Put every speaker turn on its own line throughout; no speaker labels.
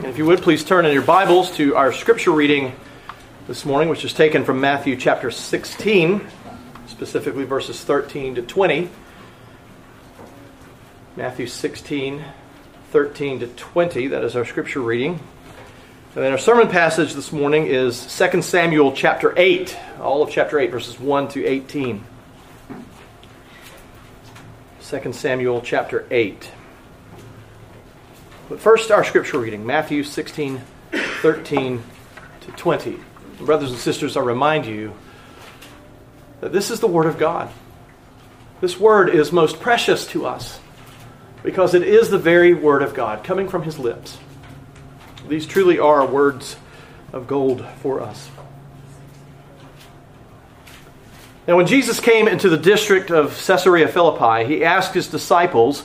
And if you would, please turn in your Bibles to our scripture reading this morning, which is taken from Matthew chapter 16, specifically verses 13 to 20. Matthew 16, 13 to 20, that is our scripture reading. And then our sermon passage this morning is 2 Samuel chapter 8, all of chapter 8, verses 1 to 18. 2 Samuel chapter 8. But first, our scripture reading Matthew 16, 13 to 20. Brothers and sisters, I remind you that this is the Word of God. This Word is most precious to us because it is the very Word of God coming from His lips. These truly are words of gold for us. Now, when Jesus came into the district of Caesarea Philippi, he asked his disciples,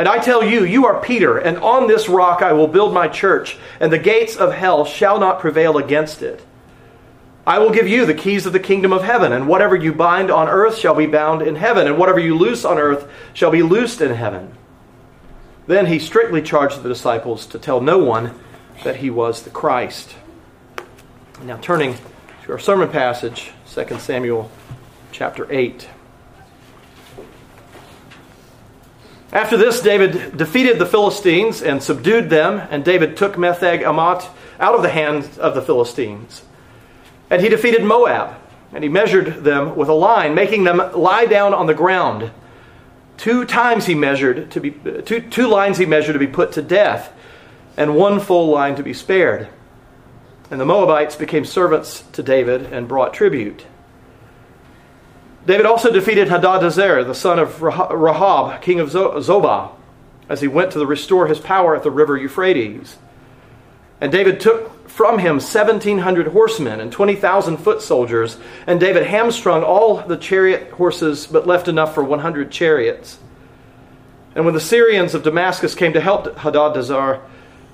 And I tell you, you are Peter, and on this rock I will build my church, and the gates of hell shall not prevail against it. I will give you the keys of the kingdom of heaven, and whatever you bind on earth shall be bound in heaven, and whatever you loose on earth shall be loosed in heaven. Then he strictly charged the disciples to tell no one that he was the Christ. Now, turning to our sermon passage, 2 Samuel chapter 8. After this, David defeated the Philistines and subdued them, and David took Metheg Ammah out of the hands of the Philistines. And he defeated Moab, and he measured them with a line, making them lie down on the ground. Two times he measured to be two, two lines he measured to be put to death, and one full line to be spared. And the Moabites became servants to David and brought tribute. David also defeated Hadadezer, the son of Rehob, king of Zobah, as he went to restore his power at the river Euphrates. And David took from him 1,700 horsemen and 20,000 foot soldiers, and David hamstrung all the chariot horses, but left enough for 100 chariots. And when the Syrians of Damascus came to help Hadadezer,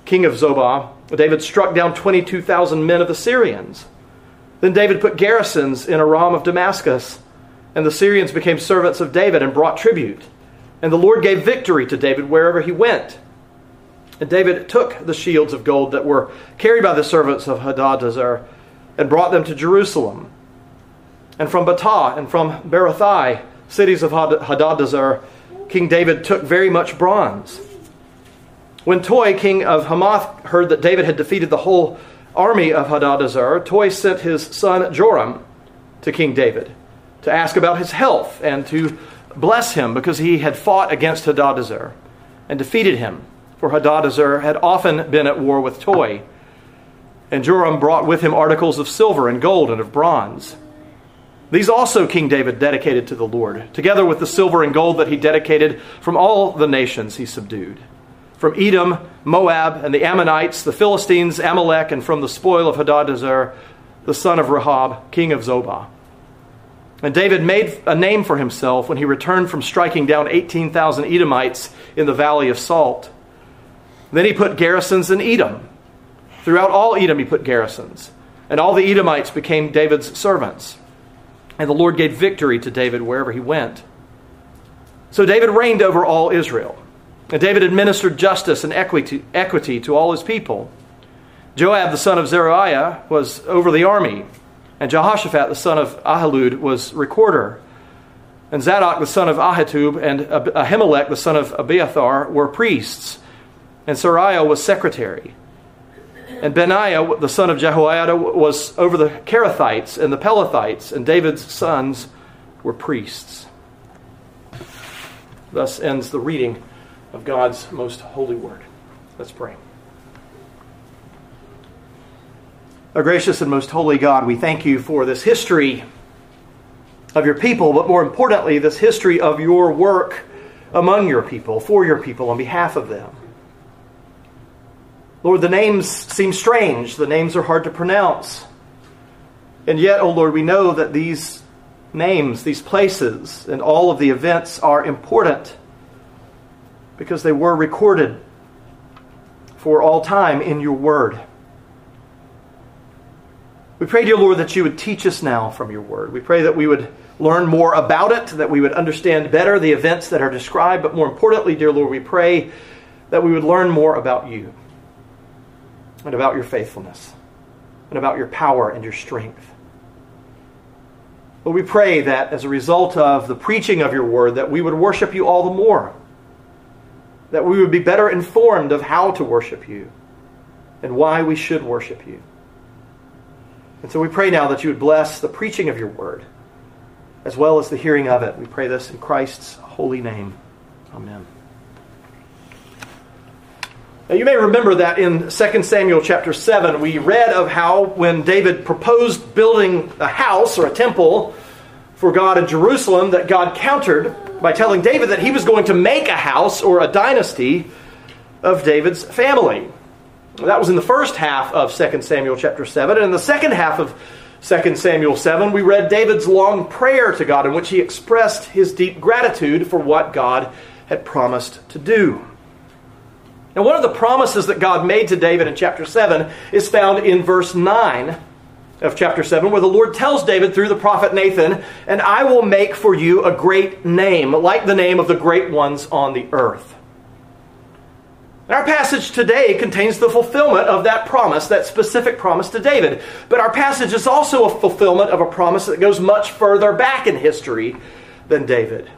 king of Zobah, David struck down 22,000 men of the Syrians. Then David put garrisons in Aram of Damascus and the Syrians became servants of David and brought tribute. And the Lord gave victory to David wherever he went. And David took the shields of gold that were carried by the servants of Hadadezer and brought them to Jerusalem. And from Betah and from Berothai, cities of Hadadezer, King David took very much bronze. When Toi, king of Hamath, heard that David had defeated the whole army of Hadadezer, Toi sent his son Joram to King David to ask about his health and to bless him because he had fought against Hadadezer and defeated him. For Hadadezer had often been at war with Toi. And Joram brought with him articles of silver and gold and of bronze. These also King David dedicated to the Lord, together with the silver and gold that he dedicated from all the nations he subdued from Edom, Moab, and the Ammonites, the Philistines, Amalek, and from the spoil of Hadadezer, the son of Rehob, king of Zobah. And David made a name for himself when he returned from striking down 18,000 Edomites in the valley of Salt. Then he put garrisons in Edom. Throughout all Edom, he put garrisons. And all the Edomites became David's servants. And the Lord gave victory to David wherever he went. So David reigned over all Israel. And David administered justice and equity, equity to all his people. Joab, the son of Zeruiah, was over the army. And Jehoshaphat, the son of Ahilud, was recorder. And Zadok, the son of Ahitub, and Ahimelech, the son of Abiathar, were priests. And Seraiah was secretary. And Benaiah, the son of Jehoiada, was over the Kerethites and the Pelethites, and David's sons were priests. Thus ends the reading of God's most holy word. Let's pray. Our gracious and most holy God, we thank you for this history of your people, but more importantly, this history of your work among your people, for your people, on behalf of them. Lord, the names seem strange. The names are hard to pronounce. And yet, oh Lord, we know that these names, these places, and all of the events are important because they were recorded for all time in your word. We pray, dear Lord, that you would teach us now from your word. We pray that we would learn more about it, that we would understand better the events that are described, but more importantly, dear Lord, we pray that we would learn more about you and about your faithfulness and about your power and your strength. But we pray that as a result of the preaching of your word, that we would worship you all the more, that we would be better informed of how to worship you and why we should worship you. And so we pray now that you would bless the preaching of your word as well as the hearing of it. We pray this in Christ's holy name. Amen. Now you may remember that in 2 Samuel chapter 7, we read of how when David proposed building a house or a temple for God in Jerusalem, that God countered by telling David that he was going to make a house or a dynasty of David's family. That was in the first half of 2 Samuel chapter 7. And in the second half of 2 Samuel 7, we read David's long prayer to God in which he expressed his deep gratitude for what God had promised to do. Now, one of the promises that God made to David in chapter 7 is found in verse 9 of chapter 7, where the Lord tells David through the prophet Nathan, And I will make for you a great name, like the name of the great ones on the earth. Our passage today contains the fulfillment of that promise, that specific promise to David. But our passage is also a fulfillment of a promise that goes much further back in history than David.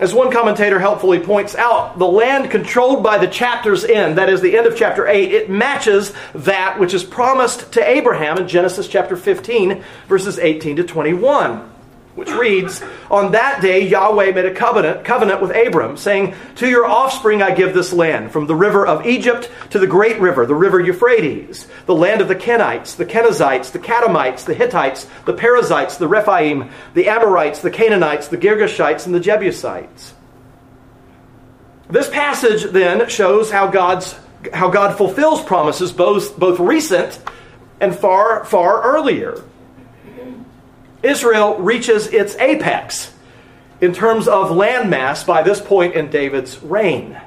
As one commentator helpfully points out, the land controlled by the chapter's end, that is the end of chapter 8, it matches that which is promised to Abraham in Genesis chapter 15, verses 18 to 21 which reads, On that day Yahweh made a covenant, covenant with Abram, saying, To your offspring I give this land, from the river of Egypt to the great river, the river Euphrates, the land of the Kenites, the Kenizzites, the Kadmonites, the Hittites, the Perizzites, the Rephaim, the Amorites, the Canaanites, the Girgashites, and the Jebusites. This passage then shows how God's how God fulfills promises both, both recent and far, far earlier. Israel reaches its apex in terms of landmass by this point in David's reign.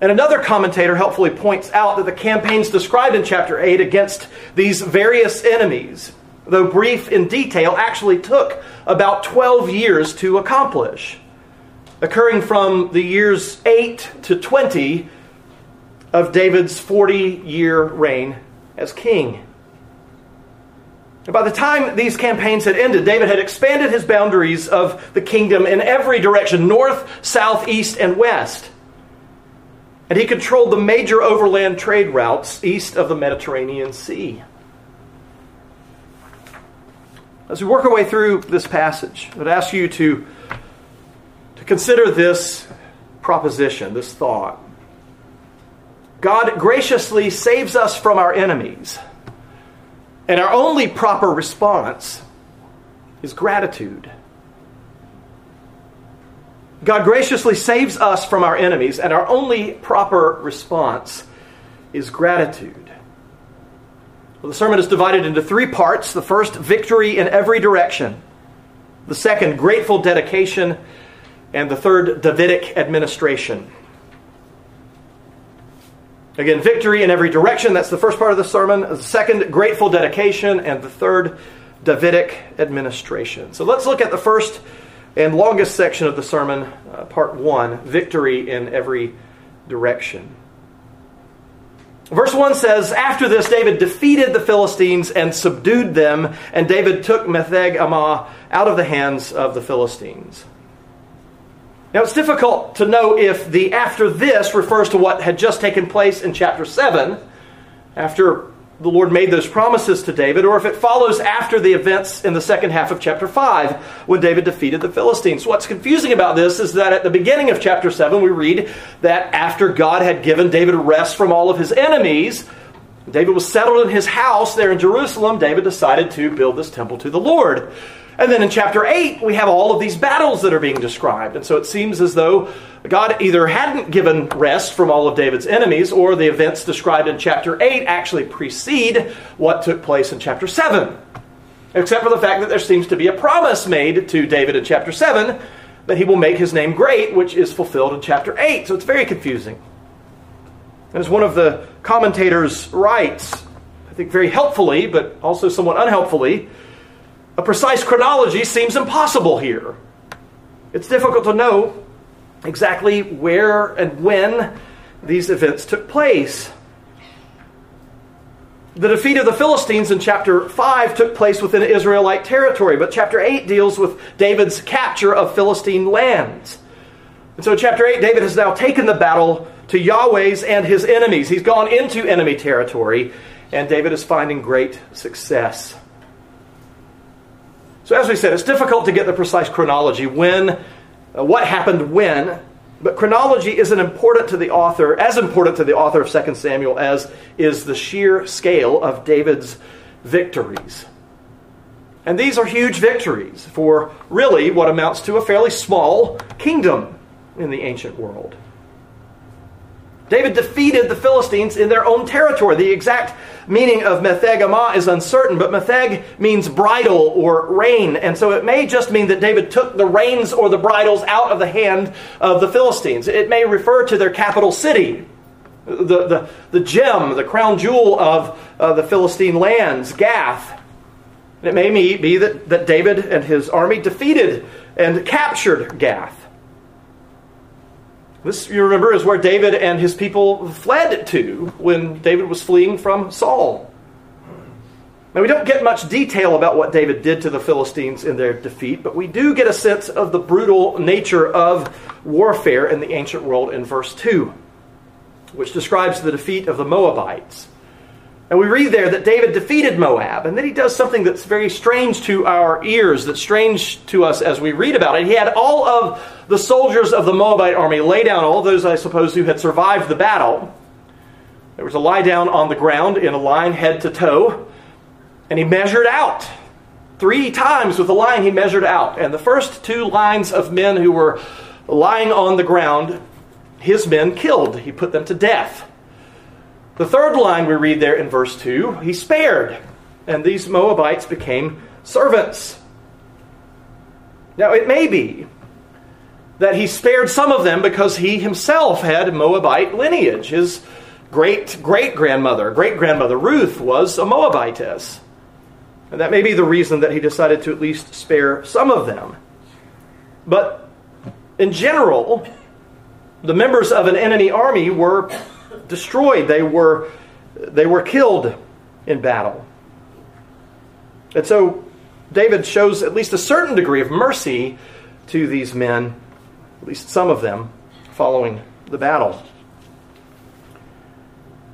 And another commentator helpfully points out that the campaigns described in chapter 8 against these various enemies, though brief in detail, actually took about 12 years to accomplish, occurring from the years 8 to 20 of David's 40 year reign as king. By the time these campaigns had ended, David had expanded his boundaries of the kingdom in every direction north, south, east, and west. And he controlled the major overland trade routes east of the Mediterranean Sea. As we work our way through this passage, I would ask you to, to consider this proposition, this thought. God graciously saves us from our enemies and our only proper response is gratitude. God graciously saves us from our enemies, and our only proper response is gratitude. Well, the sermon is divided into three parts. The first, victory in every direction. The second, grateful dedication. And the third, Davidic administration. Again, victory in every direction. That's the first part of the sermon. The second, grateful dedication. And the third, Davidic administration. So let's look at the first and longest section of the sermon, uh, part one victory in every direction. Verse 1 says, After this, David defeated the Philistines and subdued them, and David took Metheg Ammah out of the hands of the Philistines. Now, it's difficult to know if the after this refers to what had just taken place in chapter 7, after the Lord made those promises to David, or if it follows after the events in the second half of chapter 5 when David defeated the Philistines. What's confusing about this is that at the beginning of chapter 7, we read that after God had given David rest from all of his enemies, David was settled in his house there in Jerusalem. David decided to build this temple to the Lord. And then in chapter 8, we have all of these battles that are being described. And so it seems as though God either hadn't given rest from all of David's enemies, or the events described in chapter 8 actually precede what took place in chapter 7. Except for the fact that there seems to be a promise made to David in chapter 7 that he will make his name great, which is fulfilled in chapter 8. So it's very confusing. And As one of the commentators writes, I think very helpfully, but also somewhat unhelpfully, a precise chronology seems impossible here. It's difficult to know exactly where and when these events took place. The defeat of the Philistines in chapter 5 took place within Israelite territory, but chapter 8 deals with David's capture of Philistine lands. And so chapter 8, David has now taken the battle to Yahweh's and his enemies. He's gone into enemy territory, and David is finding great success. So, as we said, it's difficult to get the precise chronology when, uh, what happened when, but chronology isn't important to the author, as important to the author of 2 Samuel as is the sheer scale of David's victories. And these are huge victories for really what amounts to a fairly small kingdom in the ancient world. David defeated the Philistines in their own territory. The exact meaning of Metheg Ammah is uncertain, but Metheg means bridle or rein. And so it may just mean that David took the reins or the bridles out of the hand of the Philistines. It may refer to their capital city, the, the, the gem, the crown jewel of uh, the Philistine lands, Gath. It may be that, that David and his army defeated and captured Gath. This, you remember, is where David and his people fled to when David was fleeing from Saul. Now, we don't get much detail about what David did to the Philistines in their defeat, but we do get a sense of the brutal nature of warfare in the ancient world in verse 2, which describes the defeat of the Moabites. And we read there that David defeated Moab, and then he does something that's very strange to our ears, that's strange to us as we read about it. He had all of the soldiers of the Moabite army lay down, all those, I suppose, who had survived the battle. There was a lie down on the ground in a line head to toe, and he measured out. Three times with the line he measured out. And the first two lines of men who were lying on the ground, his men killed. He put them to death. The third line we read there in verse 2 he spared, and these Moabites became servants. Now, it may be that he spared some of them because he himself had Moabite lineage. His great great grandmother, great grandmother Ruth, was a Moabitess. And that may be the reason that he decided to at least spare some of them. But in general, the members of an enemy army were destroyed. They were, they were killed in battle. And so David shows at least a certain degree of mercy to these men, at least some of them, following the battle.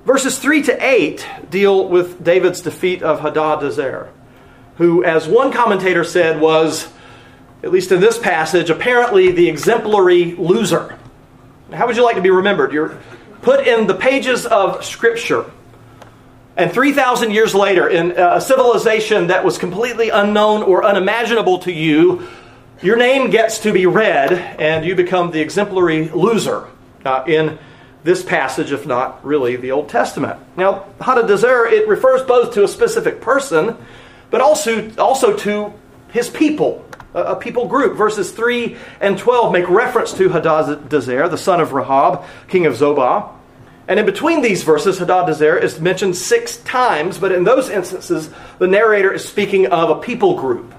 Verses 3 to 8 deal with David's defeat of Hadadezer, who, as one commentator said, was, at least in this passage, apparently the exemplary loser. How would you like to be remembered? You're put in the pages of Scripture. And 3,000 years later, in a civilization that was completely unknown or unimaginable to you, your name gets to be read and you become the exemplary loser uh, in this passage, if not really the Old Testament. Now, Hadadezer, it refers both to a specific person, but also, also to his people, a people group. Verses 3 and 12 make reference to Hadadezer, the son of Rehob, king of Zobah. And in between these verses, Hadadezer is mentioned six times, but in those instances, the narrator is speaking of a people group.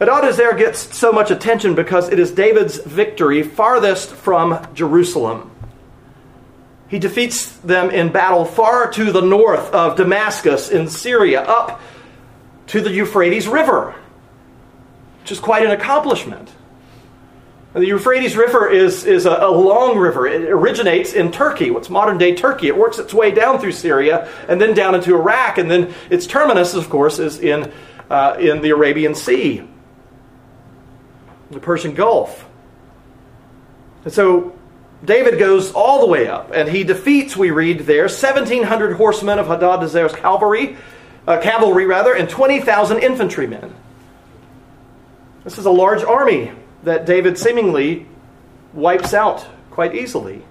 Hadadezer gets so much attention because it is David's victory farthest from Jerusalem. He defeats them in battle far to the north of Damascus in Syria, up to the Euphrates River, which is quite an accomplishment. The Euphrates River is, is a, a, long river. It originates in Turkey, what's modern day Turkey. It works its way down through Syria and then down into Iraq, and then its terminus, of course, is in, uh, in the Arabian Sea, the Persian Gulf. And so David goes all the way up, and he defeats, we read there, 1,700 horsemen of Hadad Hadadezer's cavalry, uh, cavalry rather, and 20,000 infantrymen. This is a large army that David seemingly wipes out quite easily.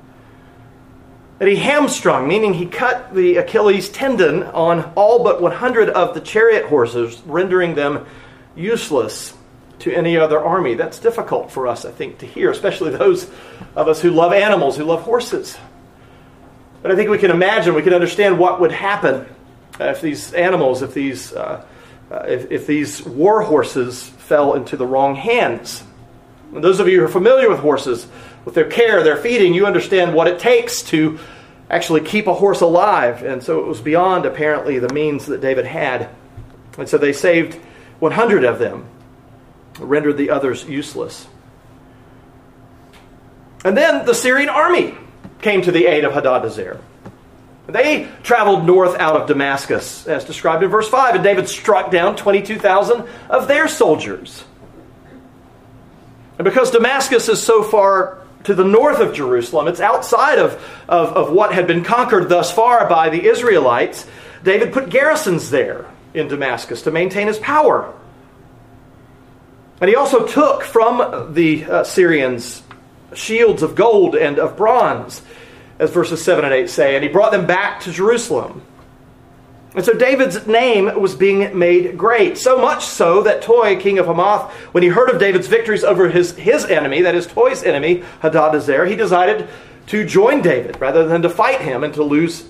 That he hamstrung, meaning he cut the Achilles tendon on all but 100 of the chariot horses, rendering them useless to any other army. That's difficult for us, I think, to hear, especially those of us who love animals, who love horses. But I think we can imagine, we can understand what would happen if these animals, if these, uh, uh, if, if these war horses fell into the wrong hands. And those of you who are familiar with horses, with their care, their feeding, you understand what it takes to actually keep a horse alive. And so it was beyond, apparently, the means that David had. And so they saved 100 of them, rendered the others useless. And then the Syrian army came to the aid of Hadadezer. They traveled north out of Damascus, as described in verse 5, and David struck down 22,000 of their soldiers. And because Damascus is so far to the north of Jerusalem, it's outside of, of, of what had been conquered thus far by the Israelites, David put garrisons there in Damascus to maintain his power. And he also took from the uh, Syrians shields of gold and of bronze, as verses 7 and 8 say, and he brought them back to Jerusalem. And so David's name was being made great, so much so that Toi, king of Hamath, when he heard of David's victories over his, his enemy, that is Toi's enemy, Hadadezer, he decided to join David rather than to fight him and to lose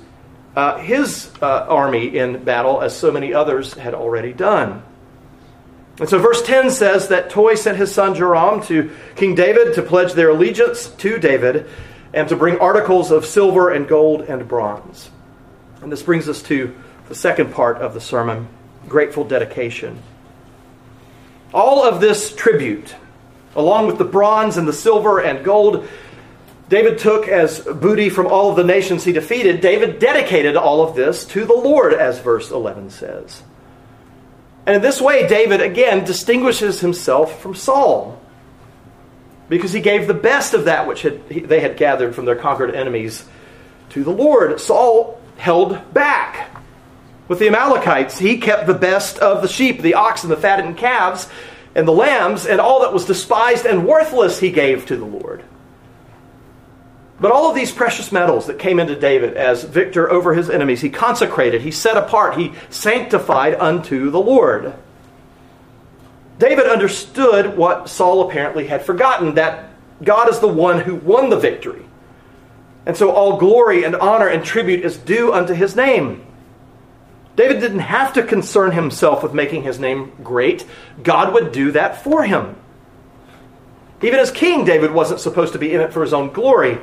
uh, his uh, army in battle, as so many others had already done. And so verse 10 says that Toi sent his son Joram to King David to pledge their allegiance to David and to bring articles of silver and gold and bronze. And this brings us to the second part of the sermon grateful dedication. All of this tribute, along with the bronze and the silver and gold, David took as booty from all of the nations he defeated. David dedicated all of this to the Lord, as verse 11 says. And in this way, David again distinguishes himself from Saul because he gave the best of that which had, they had gathered from their conquered enemies to the Lord. Saul held back. With the Amalekites, he kept the best of the sheep, the oxen, the fattened calves, and the lambs, and all that was despised and worthless he gave to the Lord. But all of these precious metals that came into David as victor over his enemies, he consecrated, he set apart, he sanctified unto the Lord. David understood what Saul apparently had forgotten that God is the one who won the victory. And so all glory and honor and tribute is due unto his name. David didn't have to concern himself with making his name great, God would do that for him. Even as king, David wasn't supposed to be in it for his own glory.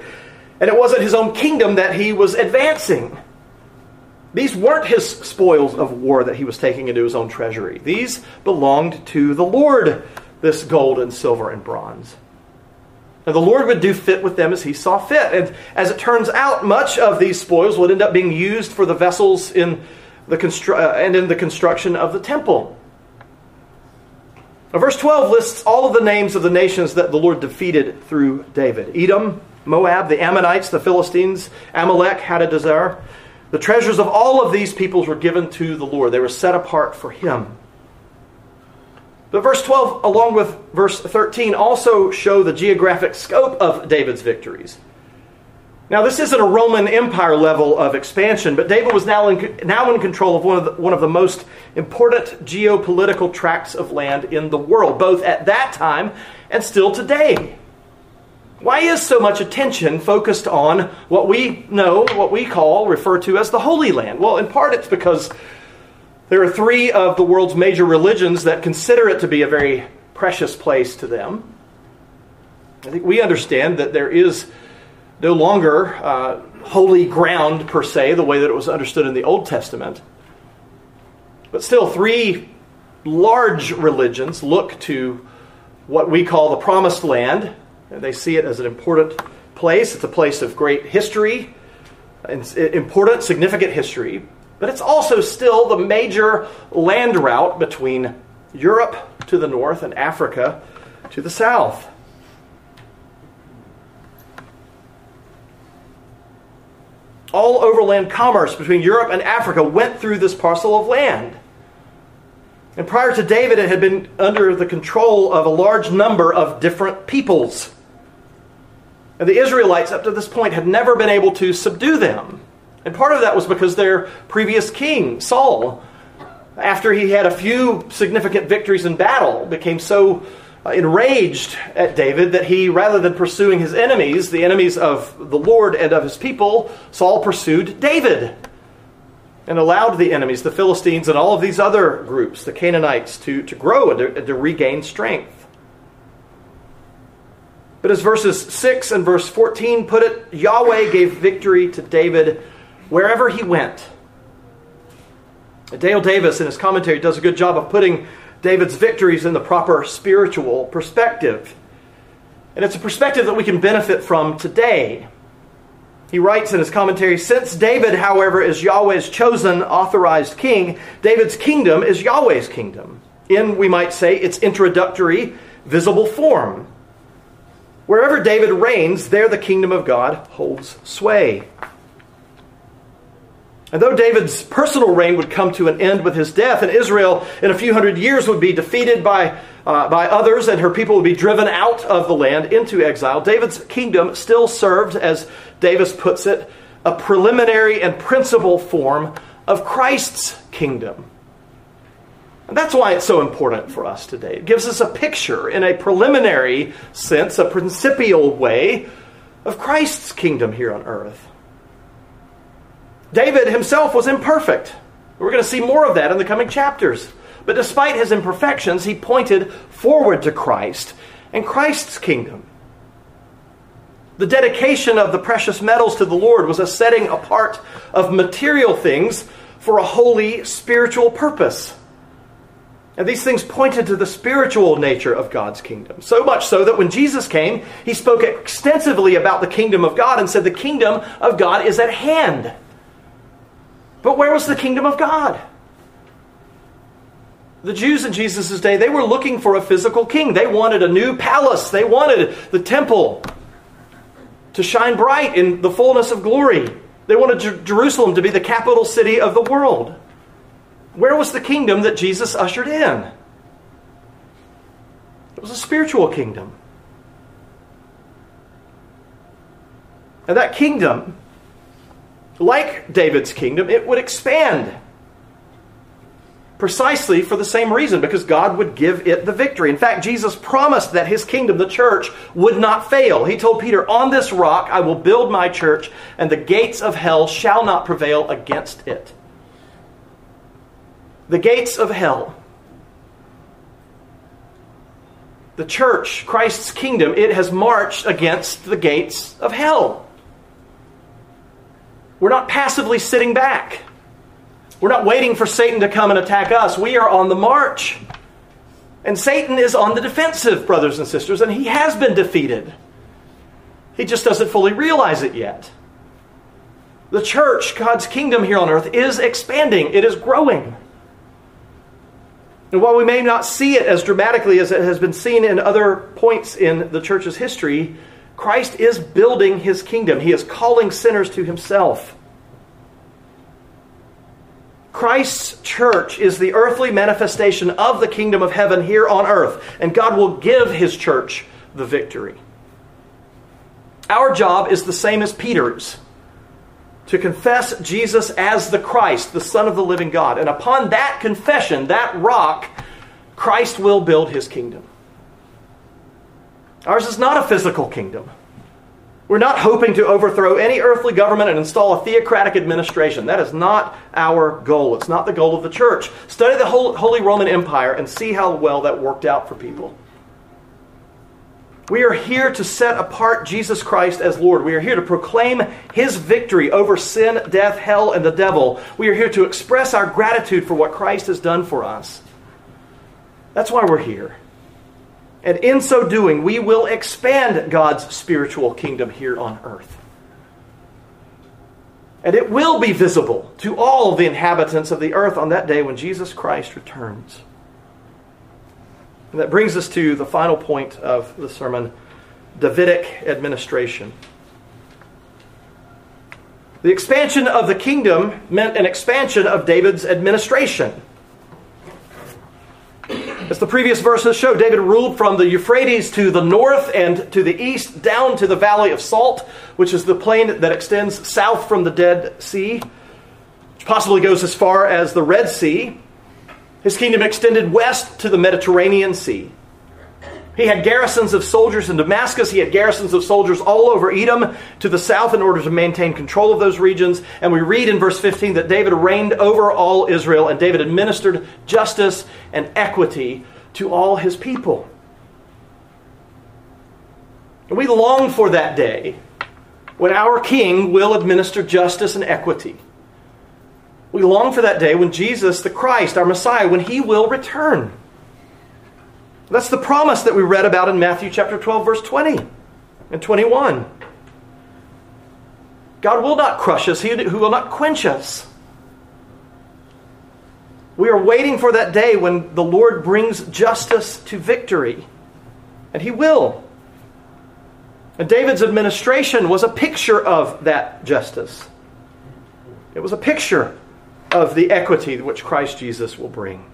And it wasn't his own kingdom that he was advancing. These weren't his spoils of war that he was taking into his own treasury. These belonged to the Lord, this gold and silver and bronze. And the Lord would do fit with them as he saw fit. And as it turns out, much of these spoils would end up being used for the vessels in the constru- uh, and in the construction of the temple. Now, verse 12 lists all of the names of the nations that the Lord defeated through David Edom, Moab, the Ammonites, the Philistines, Amalek, Hadadezer. The treasures of all of these peoples were given to the Lord, they were set apart for Him. But verse 12, along with verse 13, also show the geographic scope of David's victories. Now, this isn't a Roman Empire level of expansion, but David was now in, now in control of one, of the, one of the most important geopolitical tracts of land in the world, both at that time and still today. Why is so much attention focused on what we know, what we call, refer to as the Holy Land? Well, in part it's because there are three of the world's major religions that consider it to be a very precious place to them. I think we understand that there is no longer uh, holy ground per se, the way that it was understood in the Old Testament. But still, three large religions look to what we call the Promised Land they see it as an important place. It's a place of great history, important, significant history, but it's also still the major land route between Europe to the north and Africa to the south. All overland commerce between Europe and Africa went through this parcel of land. And prior to David, it had been under the control of a large number of different peoples. And the Israelites, up to this point, had never been able to subdue them. And part of that was because their previous king, Saul, after he had a few significant victories in battle, became so uh, enraged at David that he, rather than pursuing his enemies, the enemies of the Lord and of his people, Saul pursued David and allowed the enemies, the Philistines, and all of these other groups, the Canaanites, to, to grow and to, and to regain strength. But as verses 6 and verse 14 put it, Yahweh gave victory to David wherever he went. Dale Davis, in his commentary, does a good job of putting David's victories in the proper spiritual perspective. And it's a perspective that we can benefit from today. He writes in his commentary Since David, however, is Yahweh's chosen, authorized king, David's kingdom is Yahweh's kingdom. In, we might say, its introductory, visible form. Wherever David reigns, there the kingdom of God holds sway. And though David's personal reign would come to an end with his death, and Israel in a few hundred years would be defeated by, uh, by others, and her people would be driven out of the land into exile, David's kingdom still served, as Davis puts it, a preliminary and principal form of Christ's kingdom. And that's why it's so important for us today. It gives us a picture, in a preliminary sense, a principial way, of Christ's kingdom here on earth. David himself was imperfect. We're going to see more of that in the coming chapters. But despite his imperfections, he pointed forward to Christ and Christ's kingdom. The dedication of the precious metals to the Lord was a setting apart of material things for a holy spiritual purpose. And these things pointed to the spiritual nature of God's kingdom. So much so that when Jesus came, he spoke extensively about the kingdom of God and said, The kingdom of God is at hand. But where was the kingdom of God? The Jews in Jesus' day, they were looking for a physical king. They wanted a new palace. They wanted the temple to shine bright in the fullness of glory. They wanted Jerusalem to be the capital city of the world. Where was the kingdom that Jesus ushered in? It was a spiritual kingdom. And that kingdom like David's kingdom, it would expand. Precisely for the same reason, because God would give it the victory. In fact, Jesus promised that his kingdom, the church, would not fail. He told Peter, On this rock I will build my church, and the gates of hell shall not prevail against it. The gates of hell. The church, Christ's kingdom, it has marched against the gates of hell. We're not passively sitting back. We're not waiting for Satan to come and attack us. We are on the march. And Satan is on the defensive, brothers and sisters, and he has been defeated. He just doesn't fully realize it yet. The church, God's kingdom here on earth, is expanding, it is growing. And while we may not see it as dramatically as it has been seen in other points in the church's history, Christ is building his kingdom. He is calling sinners to himself. Christ's church is the earthly manifestation of the kingdom of heaven here on earth, and God will give his church the victory. Our job is the same as Peter's to confess Jesus as the Christ, the Son of the living God. And upon that confession, that rock, Christ will build his kingdom. Ours is not a physical kingdom. We're not hoping to overthrow any earthly government and install a theocratic administration. That is not our goal. It's not the goal of the church. Study the Holy Roman Empire and see how well that worked out for people. We are here to set apart Jesus Christ as Lord. We are here to proclaim His victory over sin, death, hell, and the devil. We are here to express our gratitude for what Christ has done for us. That's why we're here. And in so doing, we will expand God's spiritual kingdom here on earth. And it will be visible to all the inhabitants of the earth on that day when Jesus Christ returns. And that brings us to the final point of the sermon Davidic administration. The expansion of the kingdom meant an expansion of David's administration. As the previous verses show, David ruled from the Euphrates to the north and to the east, down to the Valley of Salt, which is the plain that extends south from the Dead Sea, which possibly goes as far as the Red Sea. His kingdom extended west to the Mediterranean Sea. He had garrisons of soldiers in Damascus. He had garrisons of soldiers all over Edom to the south in order to maintain control of those regions. And we read in verse 15 that David reigned over all Israel and David administered justice and equity to all his people. And we long for that day when our king will administer justice and equity. We long for that day when Jesus, the Christ, our Messiah, when he will return. That's the promise that we read about in Matthew chapter 12, verse 20 and 21. God will not crush us, He who will not quench us. We are waiting for that day when the Lord brings justice to victory. And He will. And David's administration was a picture of that justice. It was a picture of the equity which Christ Jesus will bring.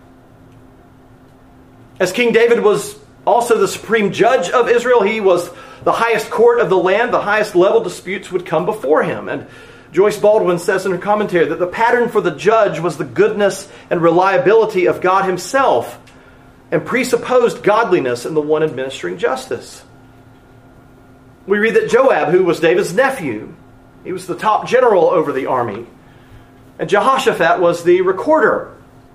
As King David was also the supreme judge of Israel, he was the highest court of the land, the highest level disputes would come before him. And Joyce Baldwin says in her commentary that the pattern for the judge was the goodness and reliability of God himself and presupposed godliness in the one administering justice. We read that Joab, who was David's nephew, he was the top general over the army. And Jehoshaphat was the recorder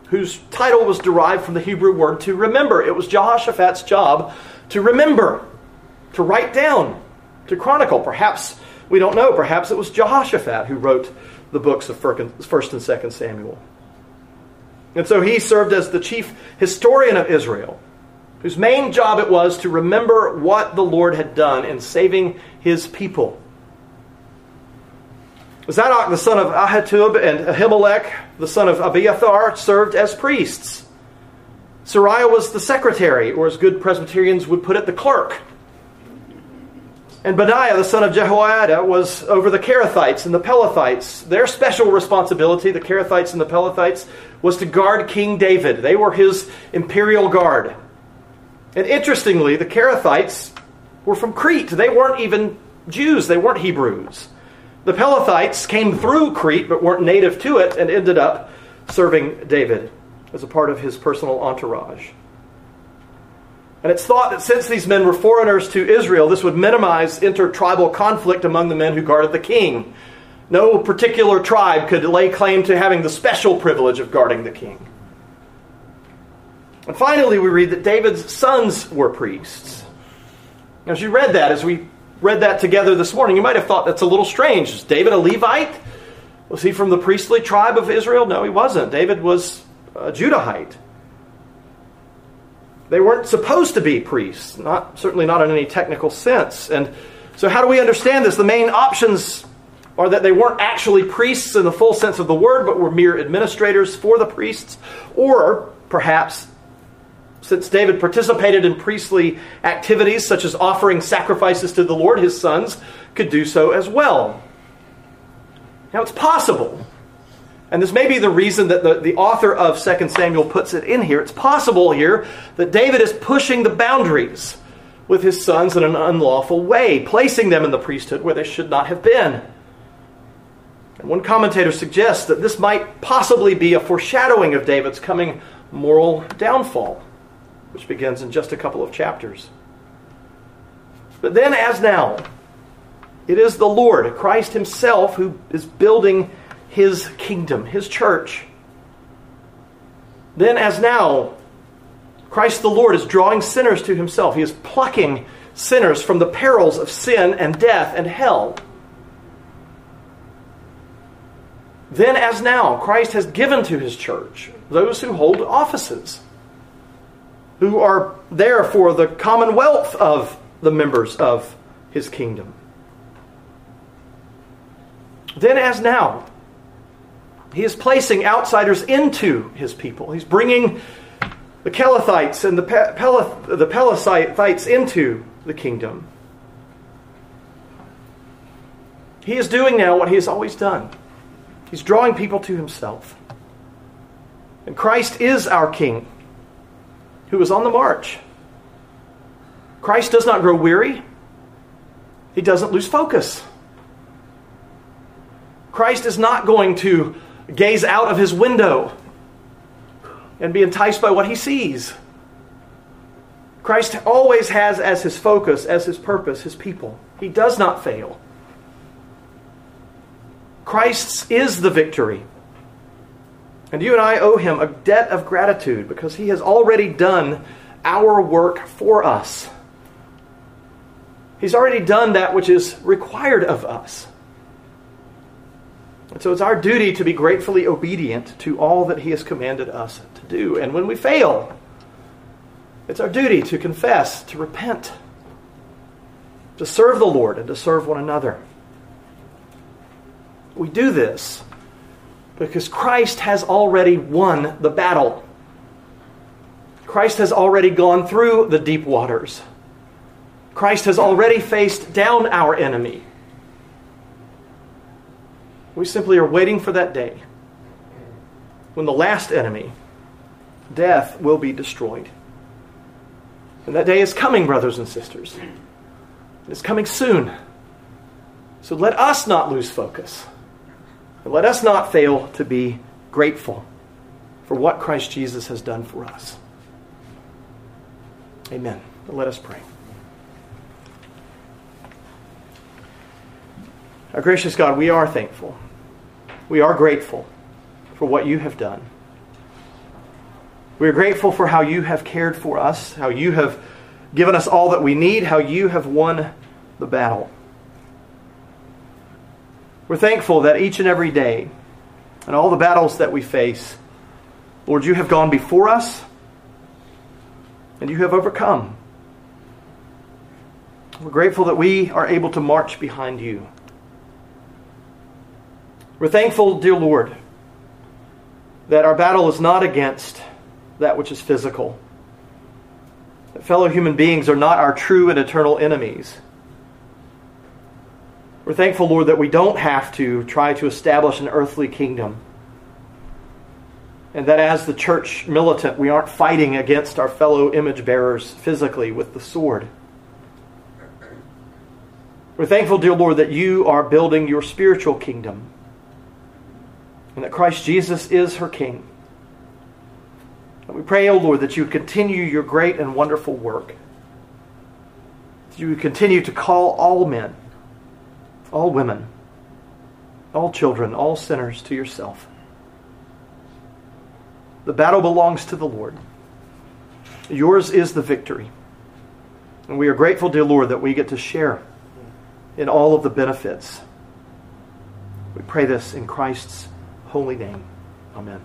whose title was derived from the Hebrew word to remember. It was Jehoshaphat's job to remember, to write down, to chronicle. Perhaps, we don't know, perhaps it was Jehoshaphat who wrote the books of 1st and 2nd Samuel. And so he served as the chief historian of Israel, whose main job it was to remember what the Lord had done in saving his people. Zadok, the son of Ahitub, and Ahimelech, the son of Abiathar, served as priests. Seraiah was the secretary, or as good Presbyterians would put it, the clerk. And Benaiah, the son of Jehoiada, was over the Kerethites and the Pelethites. Their special responsibility, the Kerethites and the Pelethites, was to guard King David. They were his imperial guard. And interestingly, the Kerethites were from Crete. They weren't even Jews, they weren't Hebrews. The Pelethites came through Crete but weren't native to it and ended up serving David as a part of his personal entourage. And it's thought that since these men were foreigners to Israel, this would minimize intertribal conflict among the men who guarded the king. No particular tribe could lay claim to having the special privilege of guarding the king. And finally, we read that David's sons were priests. As you read that, as we read that together this morning, you might have thought that's a little strange. Is David a Levite? Was he from the priestly tribe of Israel? No, he wasn't. David was a Judahite. They weren't supposed to be priests, not certainly not in any technical sense. And so how do we understand this? The main options are that they weren't actually priests in the full sense of the word, but were mere administrators for the priests, or perhaps since David participated in priestly activities such as offering sacrifices to the Lord, his sons could do so as well. Now, it's possible, and this may be the reason that the, the author of 2 Samuel puts it in here. It's possible here that David is pushing the boundaries with his sons in an unlawful way, placing them in the priesthood where they should not have been. And one commentator suggests that this might possibly be a foreshadowing of David's coming moral downfall which begins in just a couple of chapters. But then, as now, it is the Lord, Christ Himself, who is building His kingdom, His church. Then, as now, Christ the Lord is drawing sinners to Himself. He is plucking sinners from the perils of sin and death and hell. Then, as now, Christ has given to His church those who hold offices who are there for the commonwealth of the members of his kingdom. Then, as now, he is placing outsiders into his people. He's bringing the Kelethites and the, the Pelethites into the kingdom. He is doing now what he has always done. He's drawing people to himself. And Christ is our King who is on the march. Christ does not grow weary, he doesn't lose focus. Christ is not going to gaze out of his window and be enticed by what he sees. Christ always has as his focus, as his purpose, his people. He does not fail. Christ's is the victory. And you and I owe him a debt of gratitude because he has already done our work for us. He's already done that which is required of us. And so it's our duty to be gratefully obedient to all that he has commanded us to do. And when we fail, it's our duty to confess, to repent, to serve the Lord, and to serve one another. We do this because Christ has already won the battle. Christ has already gone through the deep waters. Christ has already faced down our enemy. We simply are waiting for that day when the last enemy, death, will be destroyed. And that day is coming, brothers and sisters. It's coming soon. So let us not lose focus. Let us not fail to be grateful for what Christ Jesus has done for us. Amen. Let us pray. Our gracious God, we are thankful. We are grateful for what you have done. We are grateful for how you have cared for us, how you have given us all that we need, how you have won the battle. We're thankful that each and every day, and all the battles that we face, Lord, you have gone before us and you have overcome. We're grateful that we are able to march behind you. We're thankful, dear Lord, that our battle is not against that which is physical. That fellow human beings are not our true and eternal enemies. We're thankful, Lord, that we don't have to try to establish an earthly kingdom. And that as the church militant, we aren't fighting against our fellow image bearers physically with the sword. We're thankful, dear Lord, that you are building your spiritual kingdom and that Christ Jesus is her King. And we pray, O oh Lord, that you continue your great and wonderful work. That you continue to call all men all women, all children, all sinners to yourself. The battle belongs to the Lord. Yours is the victory. And we are grateful, dear Lord, that we get to share in all of the benefits. We pray this in Christ's holy name. Amen.